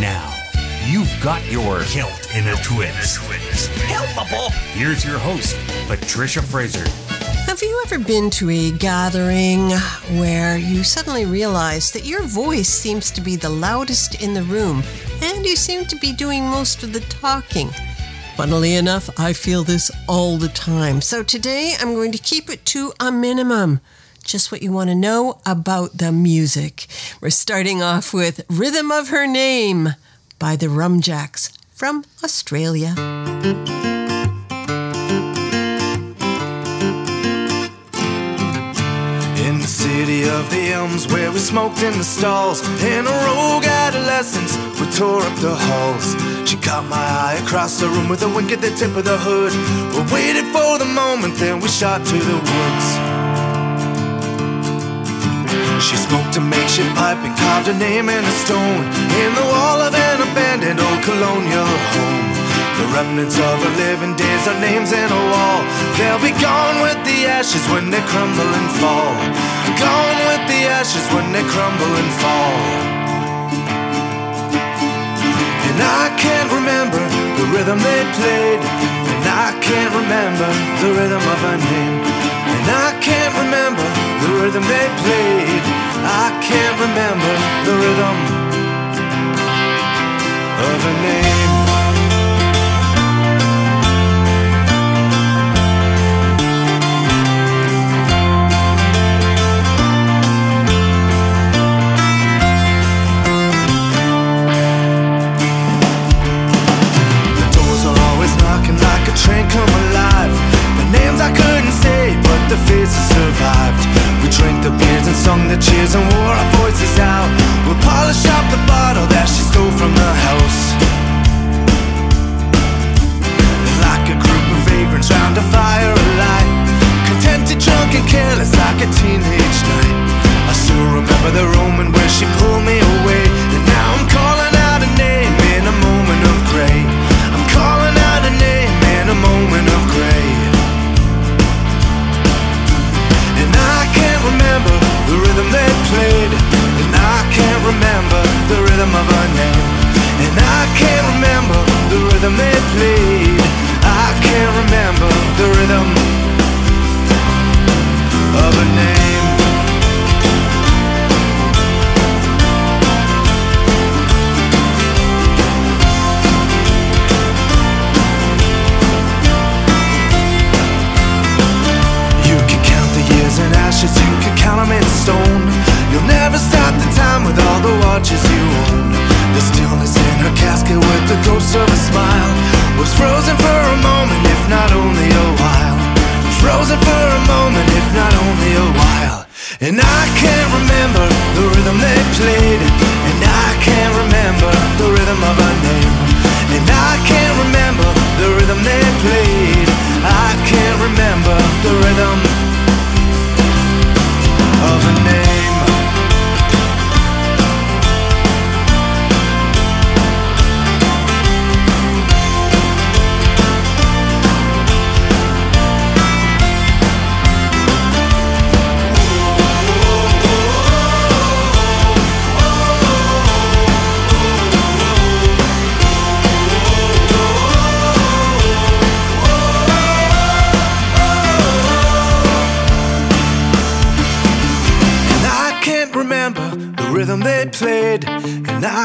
Now, you've got your kilt in a twist. Helpable. Here's your host, Patricia Fraser. Have you ever been to a gathering where you suddenly realize that your voice seems to be the loudest in the room and you seem to be doing most of the talking? Funnily enough, I feel this all the time. So today I'm going to keep it to a minimum. Just what you want to know about the music. We're starting off with Rhythm of Her Name by the Rumjacks from Australia. In the city of the elms where we smoked in the stalls In a rogue adolescence we tore up the halls She caught my eye across the room with a wink at the tip of the hood We waited for the moment then we shot to the woods She smoked a makeshift pipe and carved her name in a stone In the wall of an abandoned old colonial home the remnants of her living days are names in a wall. They'll be gone with the ashes when they crumble and fall. Gone with the ashes when they crumble and fall. And I can't remember the rhythm they played. And I can't remember the rhythm of her name. And I can't remember the rhythm they played. I can't remember the rhythm of her name.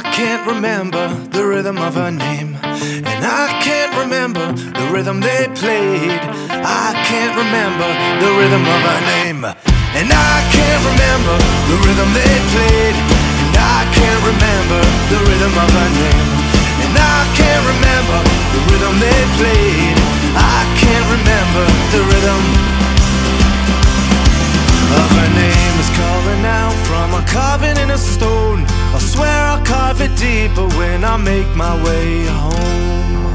I can't remember the rhythm of her name. And I can't remember the rhythm they played. I can't remember the rhythm of her name. And I can't remember the rhythm they played. And I can't remember the rhythm of her name. And I can't remember the rhythm they played. I can't remember the rhythm of her name is calling out from a carving in a stone. Swear I'll carve it deeper when I make my way home.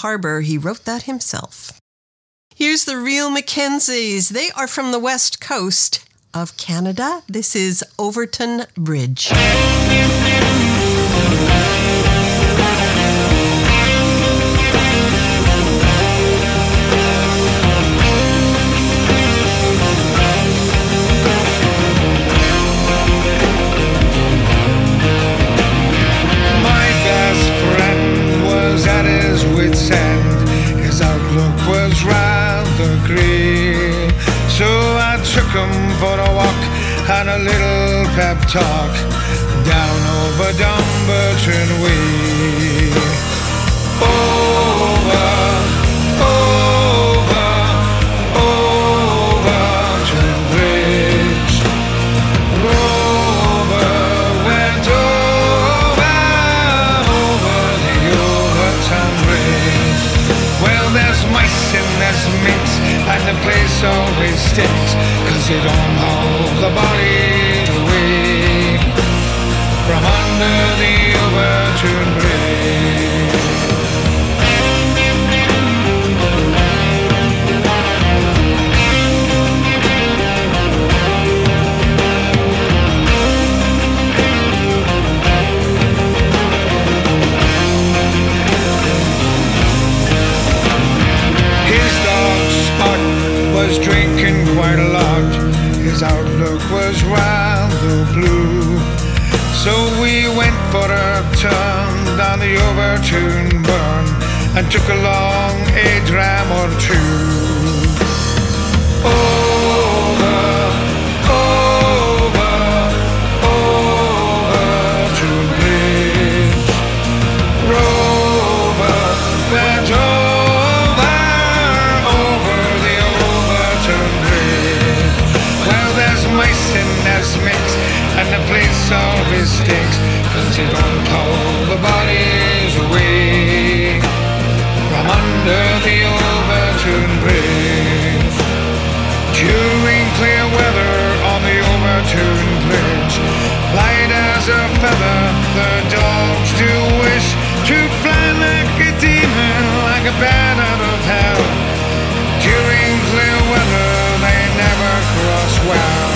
harbor, he wrote that himself. Here's the real McKenzies. They are from the west coast of Canada. This is Overton Bridge. Well, there's mice and and the place always stinks, cause they don't haul the bodies away from under the Overton Bridge. During clear weather on the Overton Bridge, light as a feather, the dogs do wish to fly like a demon, like a bat out of hell. During clear weather, they never cross well.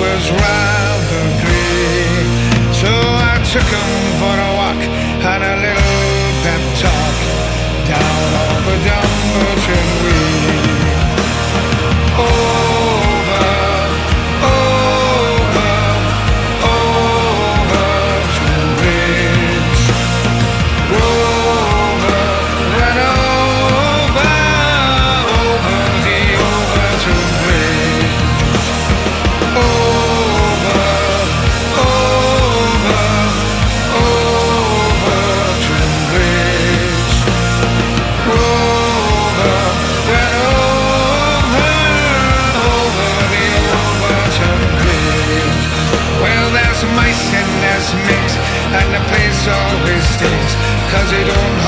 Was rather gray. So I took him for a cause they don't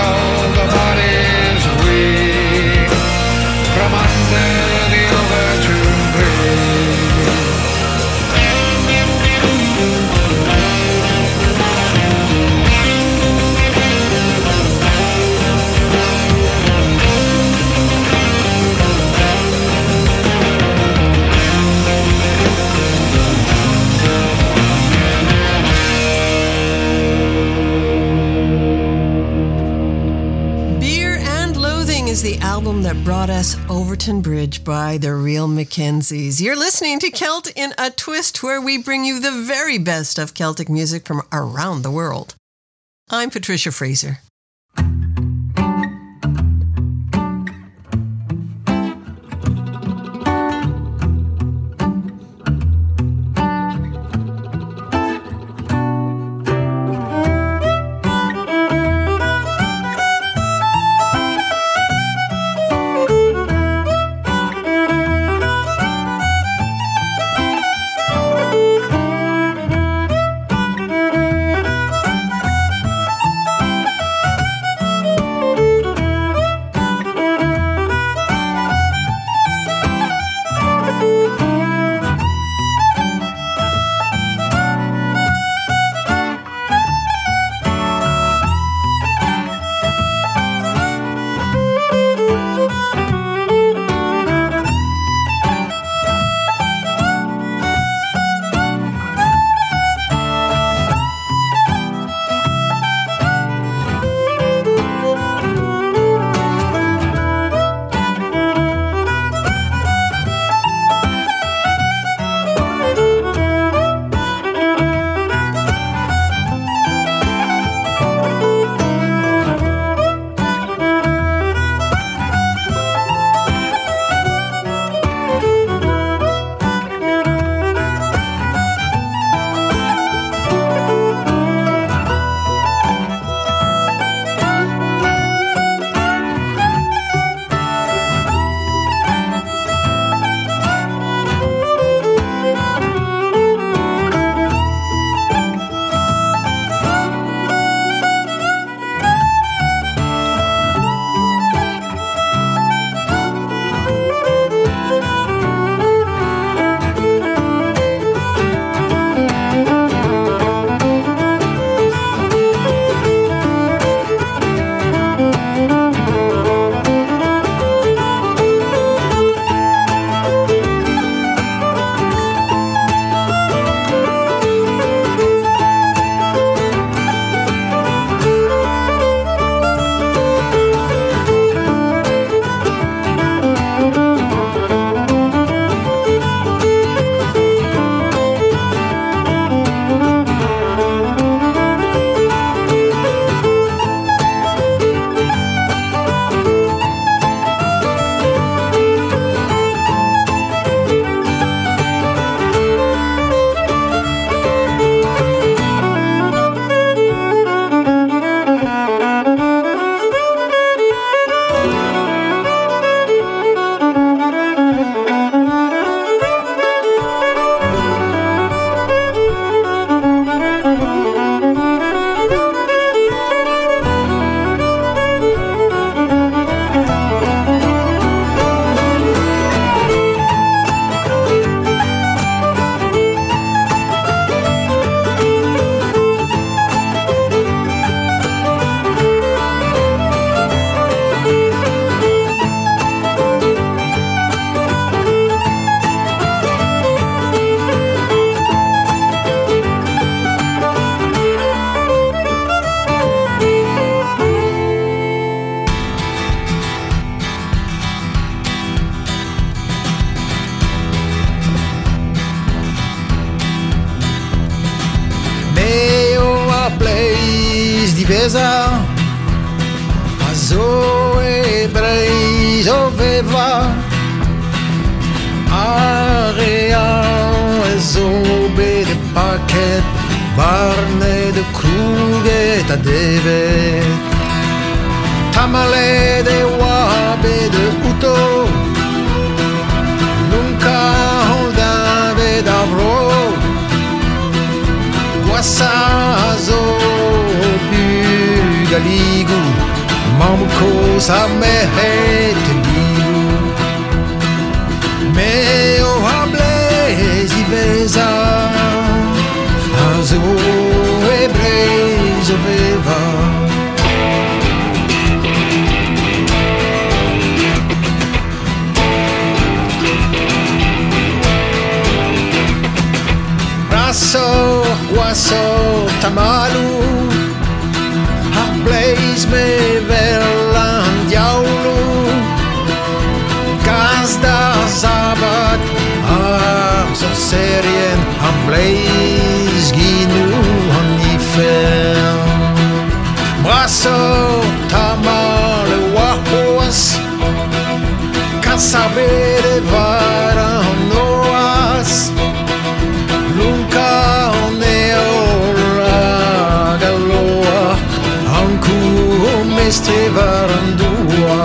Bridge by the Real McKenzies. You're listening to Celt in a Twist, where we bring you the very best of Celtic music from around the world. I'm Patricia Fraser. Eis ginou an ifer Braso tamal war poas Kasaber var an noas Lunka an eora galoa An kou meste var an doa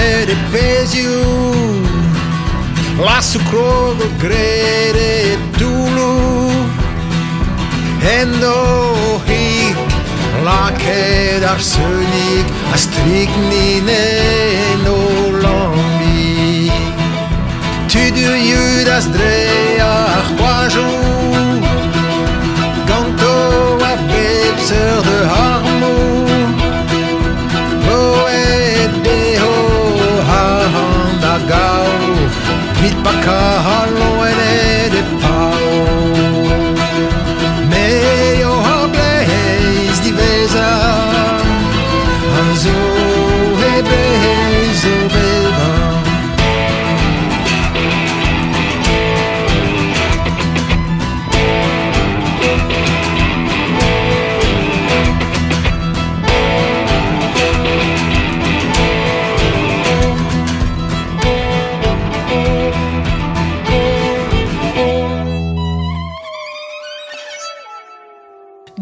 grede pezio Lasso krogo grede tulu. Endo hik laket ar seunik A striknine no lambi Tu du judas dre ar c'hoajou Ganto a bepseur de ha תמיד בקהל לא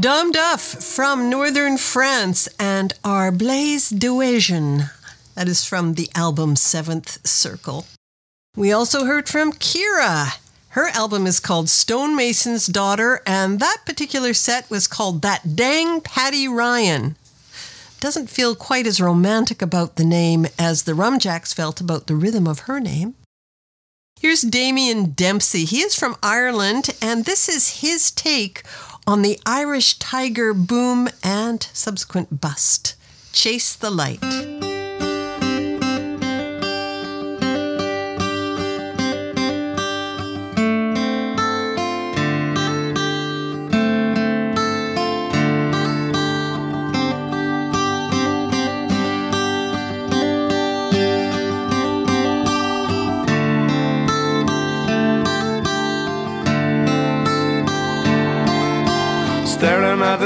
Dom Duff from northern France and our Blaise Duasian. That is from the album Seventh Circle. We also heard from Kira. Her album is called Stonemason's Daughter, and that particular set was called That Dang Patty Ryan. Doesn't feel quite as romantic about the name as the Rumjacks felt about the rhythm of her name. Here's Damien Dempsey. He is from Ireland, and this is his take on the Irish tiger boom and subsequent bust. Chase the Light.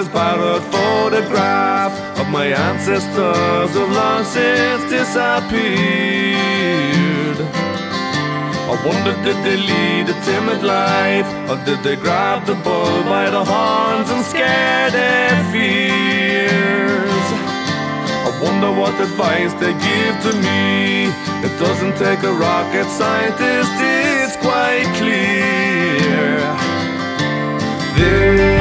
Borrowed photograph of my ancestors who've long since disappeared. I wonder did they lead a timid life or did they grab the bull by the horns and scare their fears? I wonder what advice they give to me. It doesn't take a rocket scientist, it's quite clear. This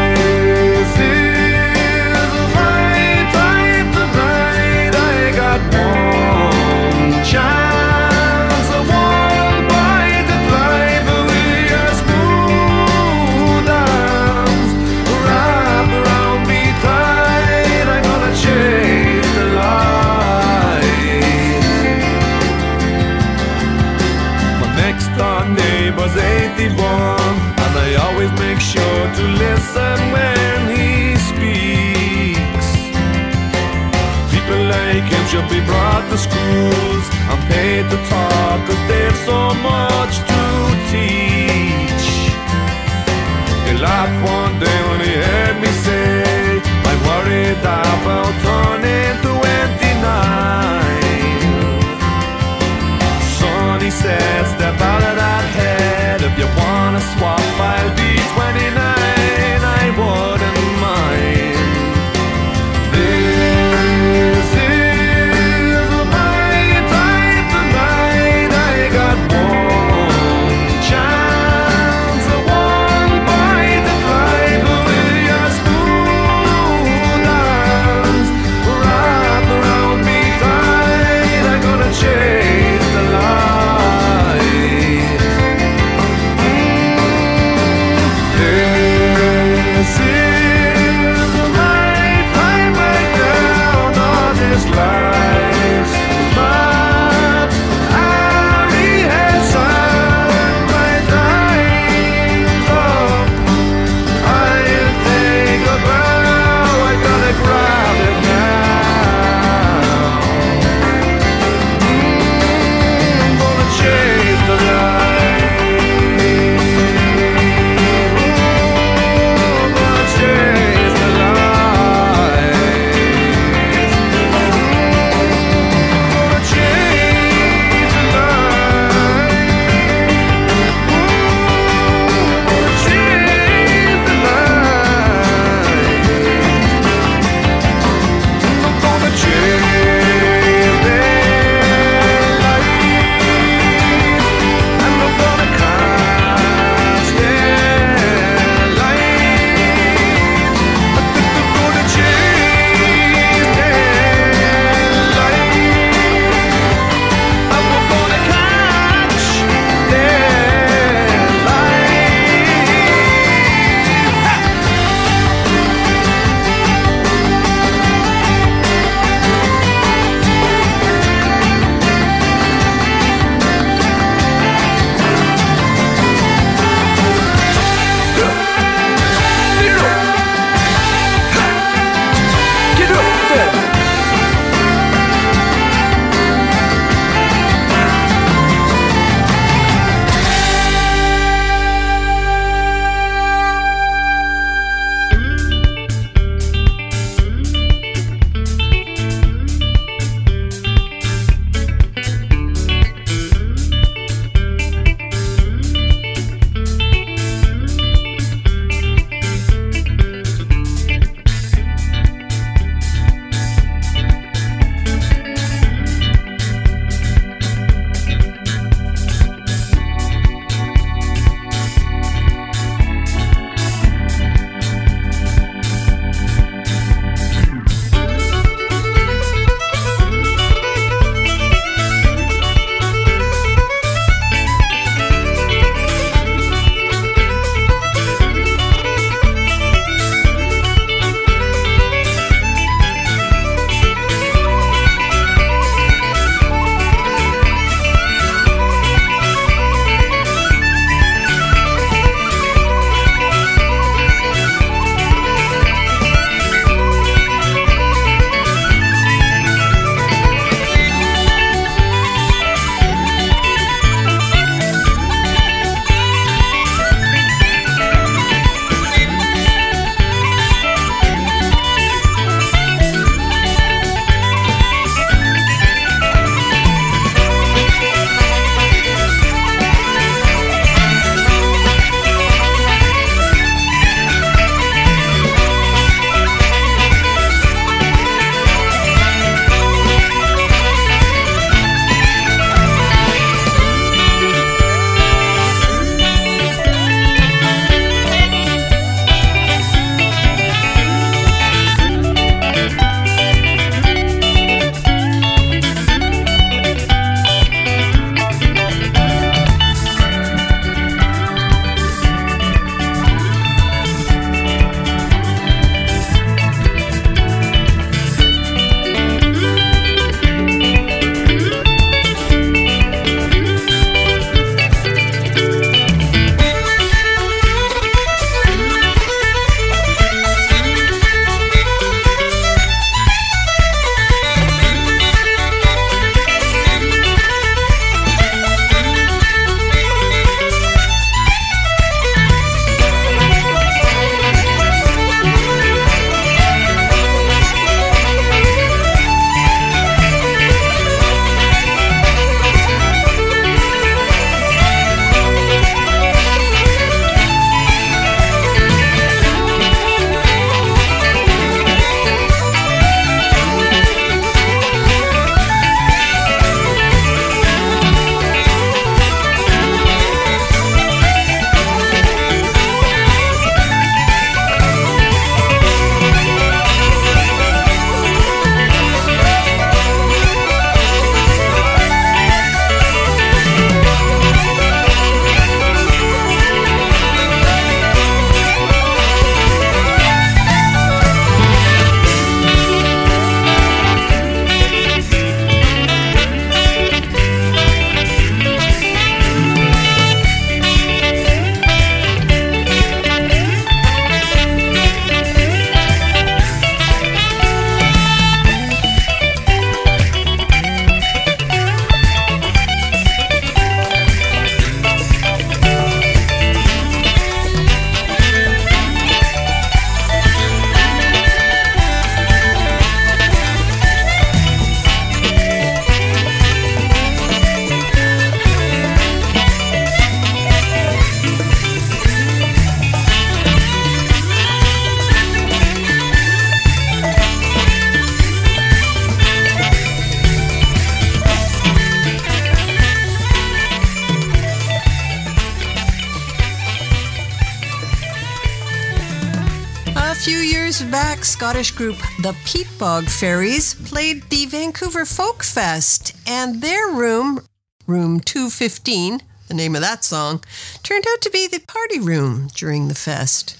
group the Peatbog Fairies played the Vancouver Folk Fest, and their room, Room 215, the name of that song, turned out to be the party room during the fest.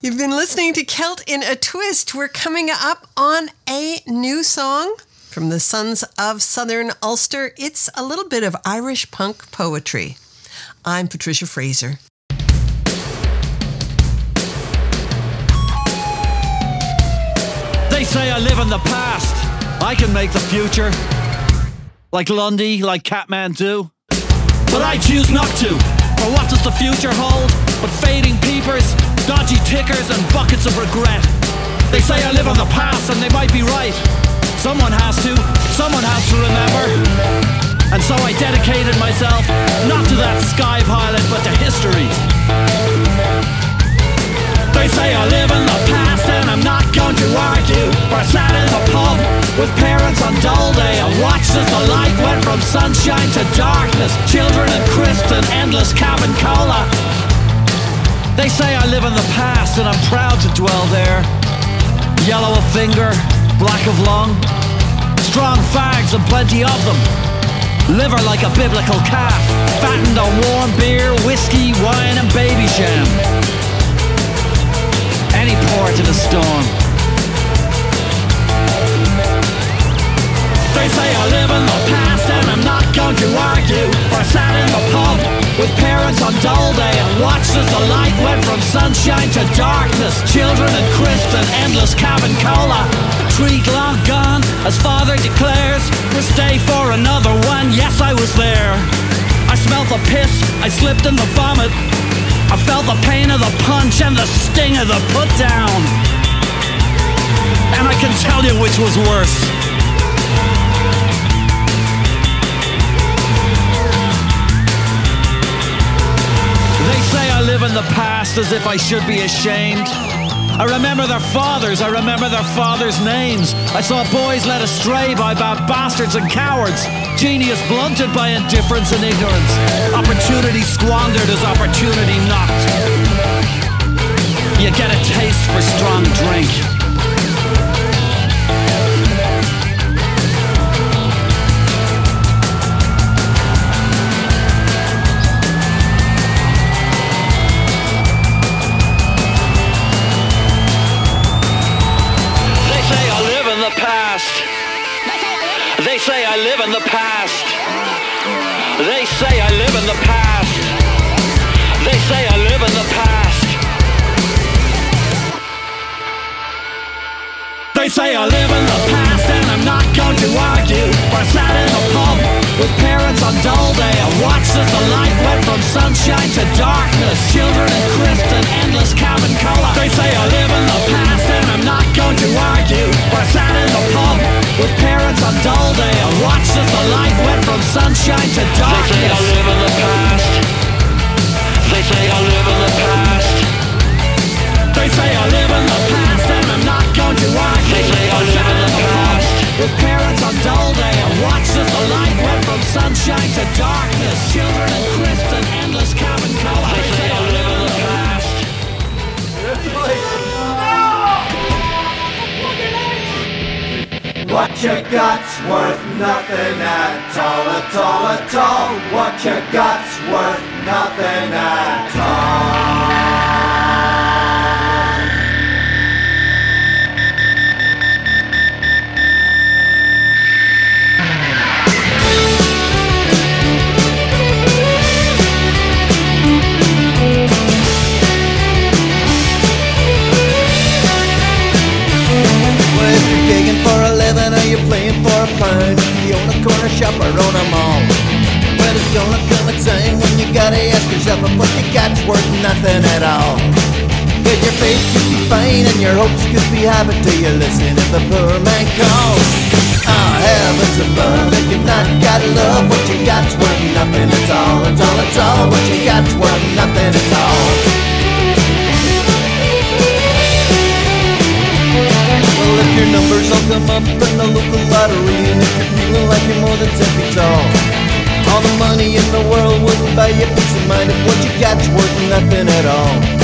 You've been listening to Celt in a Twist. We're coming up on a new song from the Sons of Southern Ulster. It's a little bit of Irish punk poetry. I'm Patricia Fraser. Say I live in the past. I can make the future. Like Lundy, like Catman Kathmandu. But I choose not to. For what does the future hold? But fading peepers, dodgy tickers, and buckets of regret. They say I live in the past, and they might be right. Someone has to, someone has to remember. And so I dedicated myself not to that sky pilot, but to history. They say I live in the going to argue? For I sat in the pub with parents on dull Day And watched as the light went from sunshine to darkness. Children and crisps and endless cabin cola. They say I live in the past and I'm proud to dwell there. Yellow of finger, black of lung. Strong fags and plenty of them. Liver like a biblical calf. Fattened on warm beer, whiskey, wine and Babycham port in a storm. They say I live in the past and I'm not going to argue. I sat in the pub with parents on dull Day and watched as the light went from sunshine to darkness. Children and crisps and endless cabin cola. Treat long gone, as father declares. We'll stay for another one. Yes, I was there. I smelled the piss, I slipped in the vomit. I felt the pain of the punch and the sting of the put down. And I can tell you which was worse. They say I live in the past as if I should be ashamed. I remember their fathers, I remember their fathers' names. I saw boys led astray by bad bastards and cowards. Genius blunted by indifference and ignorance. Opportunity squandered as opportunity knocked. You get a taste for strong drink. Say I live in the past. They say I live in the past. They say I live in the past. They say I live in the past and I'm not going to argue. I sat in a pub with parents on Dole Day and watched as the light went from sunshine to darkness. Children and crisps and endless cabin cola. They say I live in the past and I'm not going to argue. I sat in the pub with parents on dull Day and watched as the light went from sunshine to darkness. They say I live in the past. They say I live in the past. They say I live in the past and I'm not going to argue. They say I live in the past. With parents on Dole Day and watched as the light went from sunshine to darkness. Children and crisps and endless cabin cola. They say I What you got's worth nothing at all, at all, at all. What you got's worth nothing at all. Well, if you're gigging for a you're playing for a pound, if you own a corner shop or own a mall, well, it's gonna come a time when you gotta ask yourself if what you got's worth nothing at all. Yeah, your faith could be fine and your hopes could be high, but do you listen if the poor man calls? Oh, heavens above, if you've not got love, what you got's worth nothing at all, at all, at all. What you got's worth nothing at all. If your numbers all come up in the local lottery And if you're feeling like you're more than 10 feet tall All the money in the world wouldn't buy you peace of mind If what you got's worth nothing at all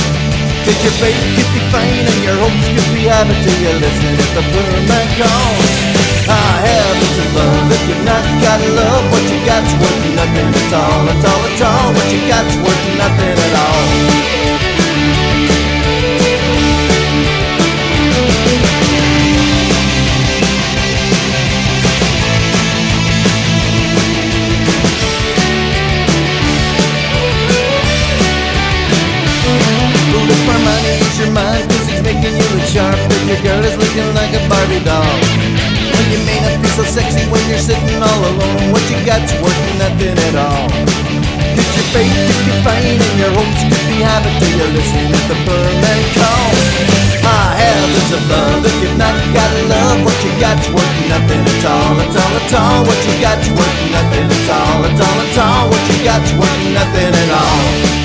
Cause your faith could be faint and your hopes could be habit till you listen if the poor man calls. Ah, heavens love if you've not got love, what you got's worth nothing at all, at all, at all. What you got's worth nothing at all. Mind, cause it's making you look sharp. If your girl is looking like a Barbie doll. When you may not be so sexy when you're sitting all alone. What you got's worth nothing at all. Cause your faith could be fine and your hopes could be habit till you listen if the Burman calls. Ah, heavens above, if you've not got love, what you got's worth nothing at all, at all, at all. What you got's worth nothing at all, at all, at all. What you got's worth nothing at all.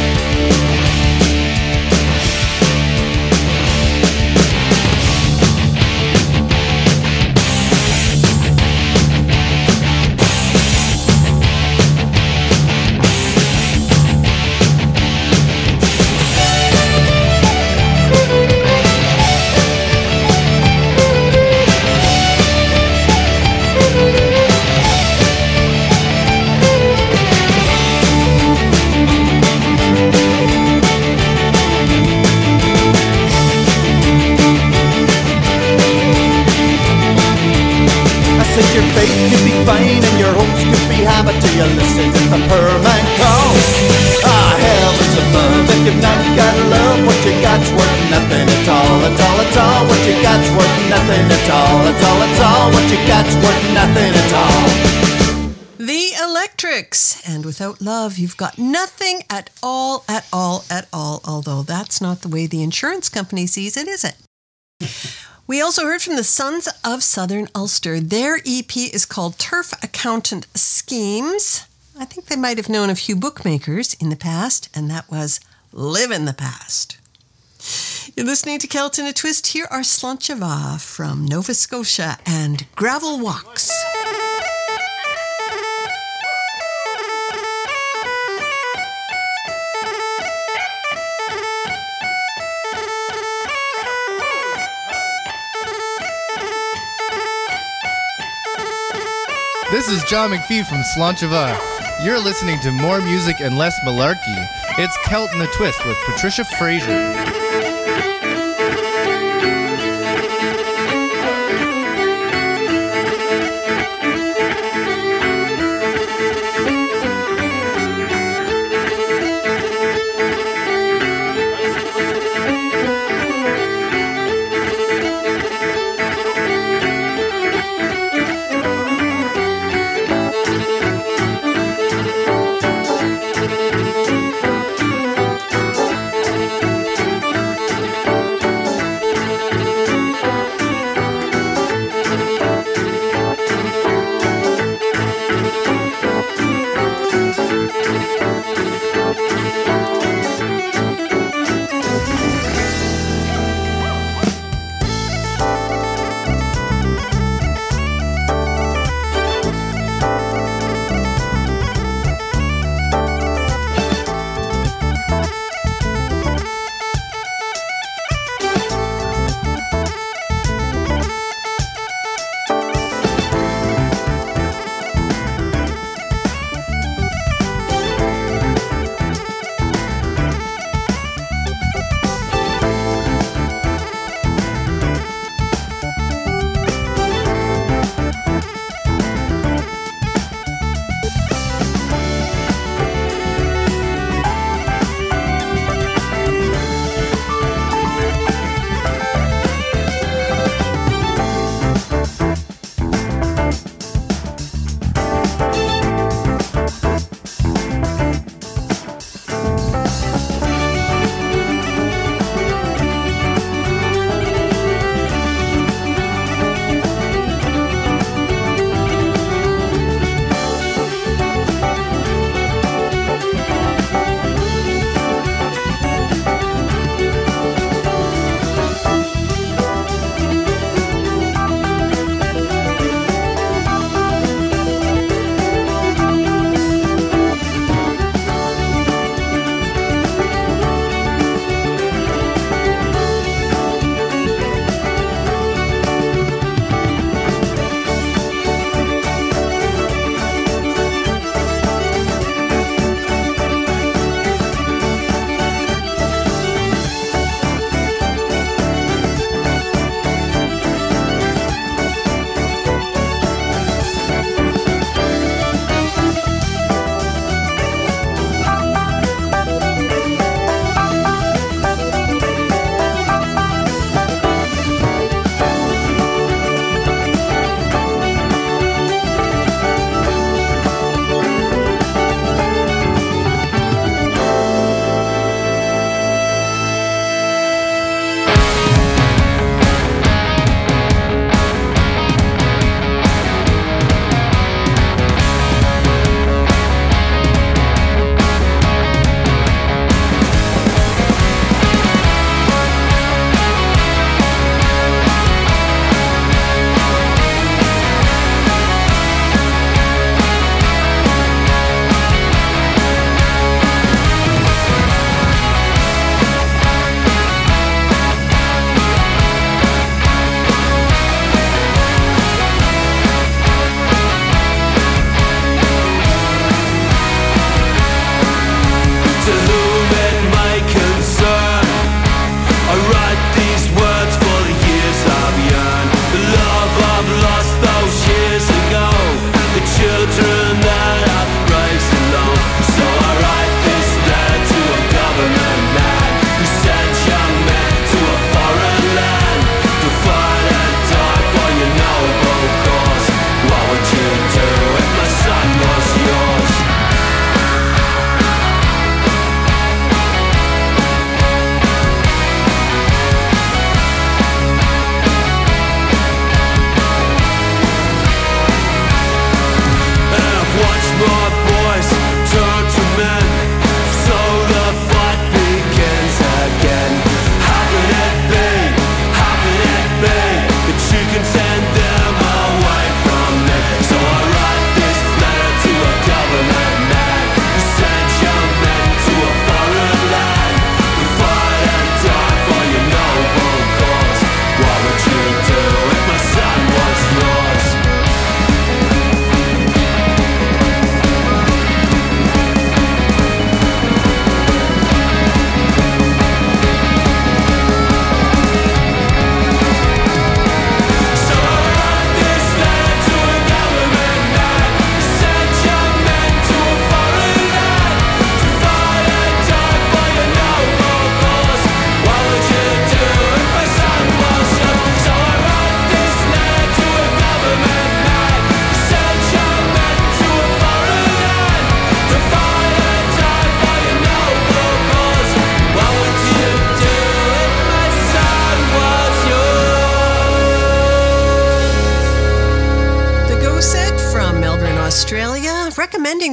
You've got nothing at all, at all, at all. Although that's not the way the insurance company sees it, is it? We also heard from the Sons of Southern Ulster. Their EP is called Turf Accountant Schemes. I think they might have known a few bookmakers in the past, and that was Live in the Past. You're listening to Celt in a Twist. Here are Slainte Mhath from Nova Scotia and Gravel Walks. This is John McPhee from Slainte Mhath. You're listening to more music and less malarkey. It's Celt in a Twist with Patricia Fraser.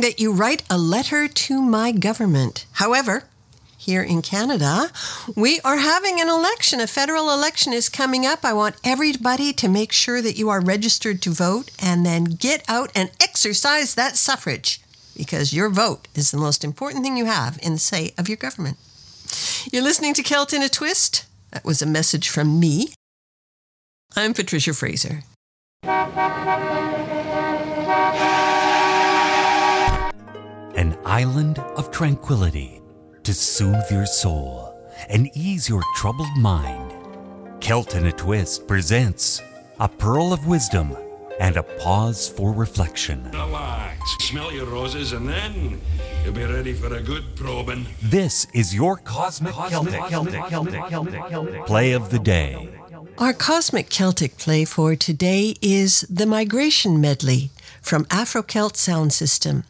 That you write a letter to my government. However, here in Canada, we are having an election. A federal election is coming up. I want everybody to make sure that you are registered to vote and then get out and exercise that suffrage because your vote is the most important thing you have in the say of your government. You're listening to Celt in a Twist. That was a message from me. I'm Patricia Fraser. An island of tranquility to soothe your soul and ease your troubled mind. Celt in a Twist presents a pearl of wisdom and a pause for reflection. Relax, smell your roses, and then you'll be ready for a good probing. This is your Cosmic, Celtic, play of the day. Our cosmic Celtic play for today is the Migration Medley from Afro Celt Sound System.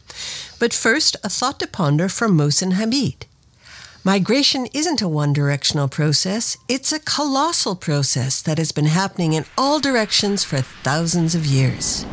But first, a thought to ponder from Mohsin Hamid. Migration isn't a one directional process, it's a colossal process that has been happening in all directions for thousands of years.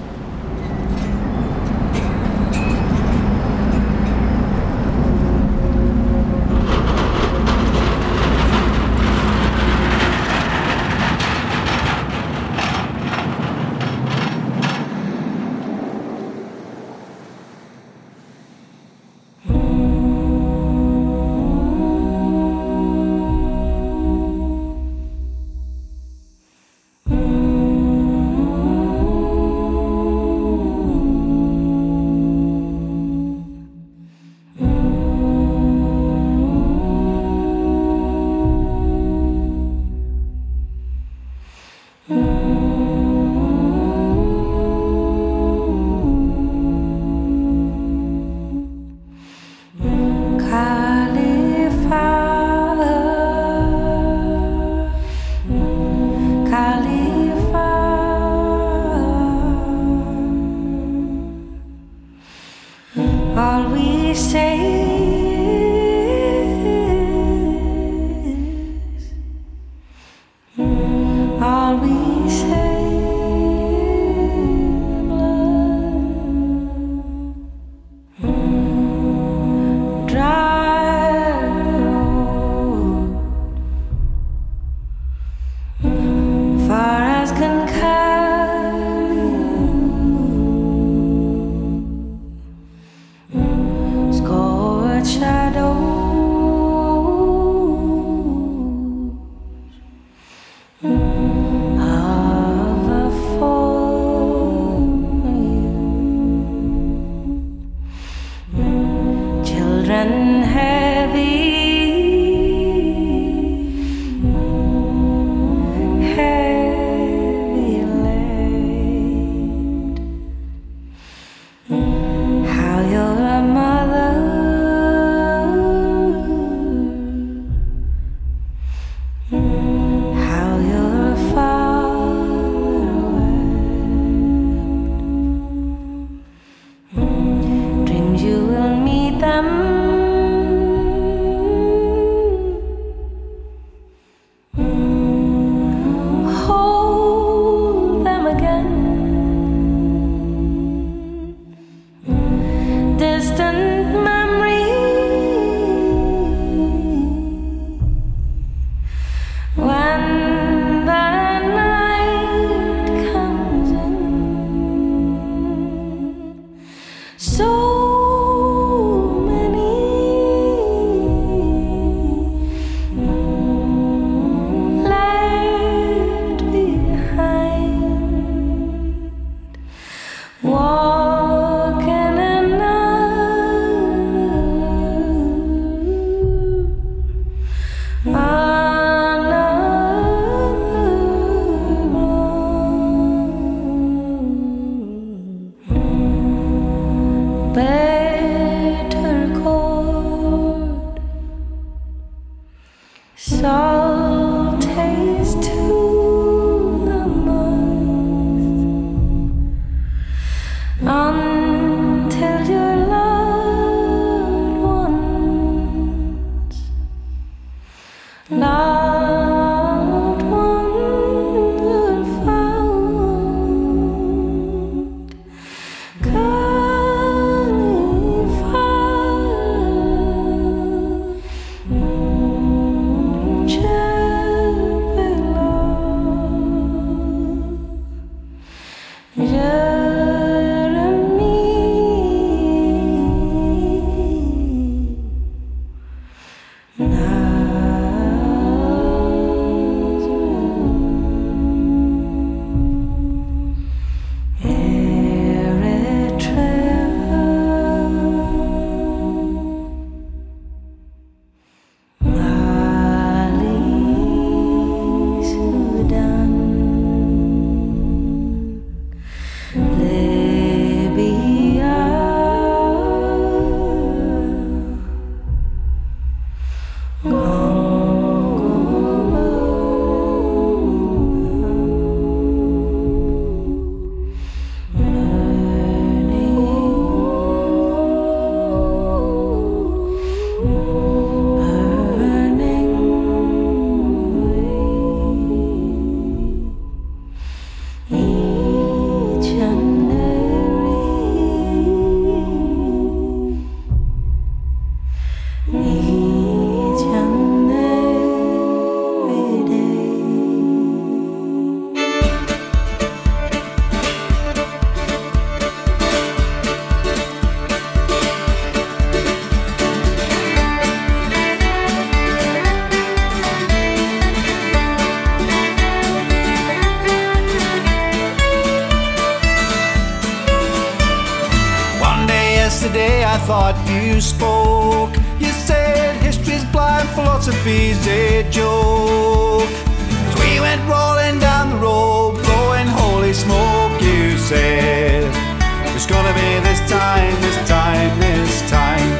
Gonna be this time, this time, this time.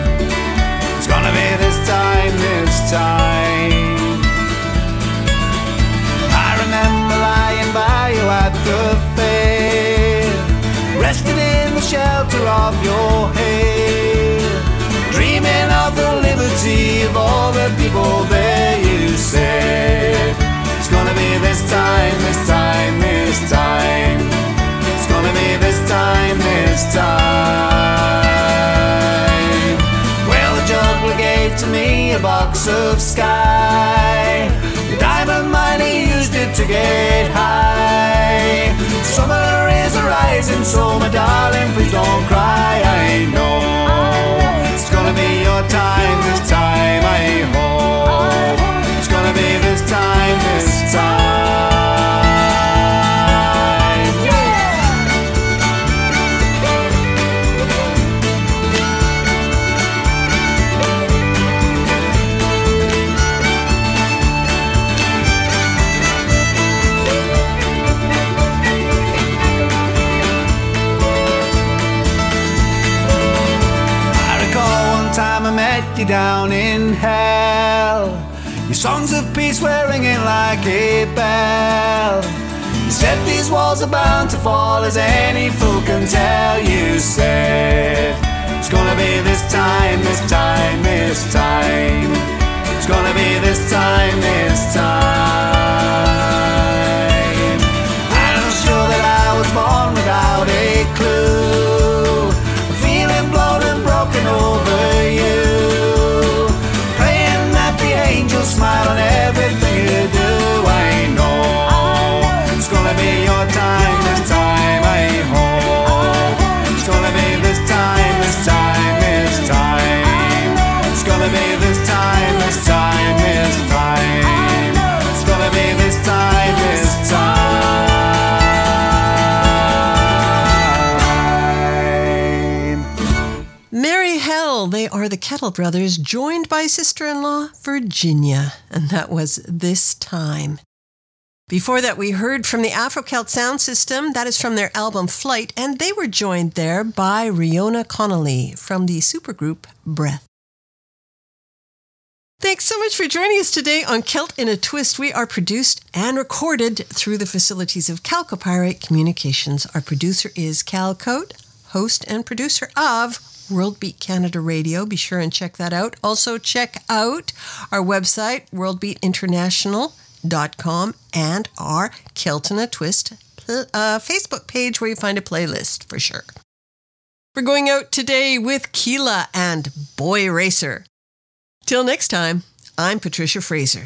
It's gonna be this time, this time. I remember lying by you at the fair, resting in the shelter of your hair, dreaming of the liberty of all the people there. You said, It's gonna be this time, this time, this time. Time, this time. Well, the juggler gave to me a box of sky. The diamond miner used it to get high. Summer is arising, so my darling, please don't cry. I know it's gonna be your time this time. I hope it's gonna be this time, this time. Down in hell. Your songs of peace were ringing like a bell. You said these walls are bound to fall, as any fool can tell. You said it's gonna be this time, this time, this time. It's gonna be this time, this time. I'm sure that I was born without a clue. Are the Kettle Brothers, joined by sister in law Virginia, and that was this time. Before that, we heard from the Afro-Celt sound system. That is from their album Flight, and they were joined there by Rioghnach Connolly from the supergroup Breath. Thanks so much for joining us today on Celt in a Twist. We are produced and recorded through the facilities of Calcopyrite Communications. Our producer is Cal Koat, host and producer of World Beat Canada Radio. Be sure and check that out. Also, check out our website, worldbeatinternational.com, and our Celt in a Twist uh, Facebook page where you find a playlist for sure. We're going out today with Keela and Boy Racer. Till next time, I'm Patricia Fraser.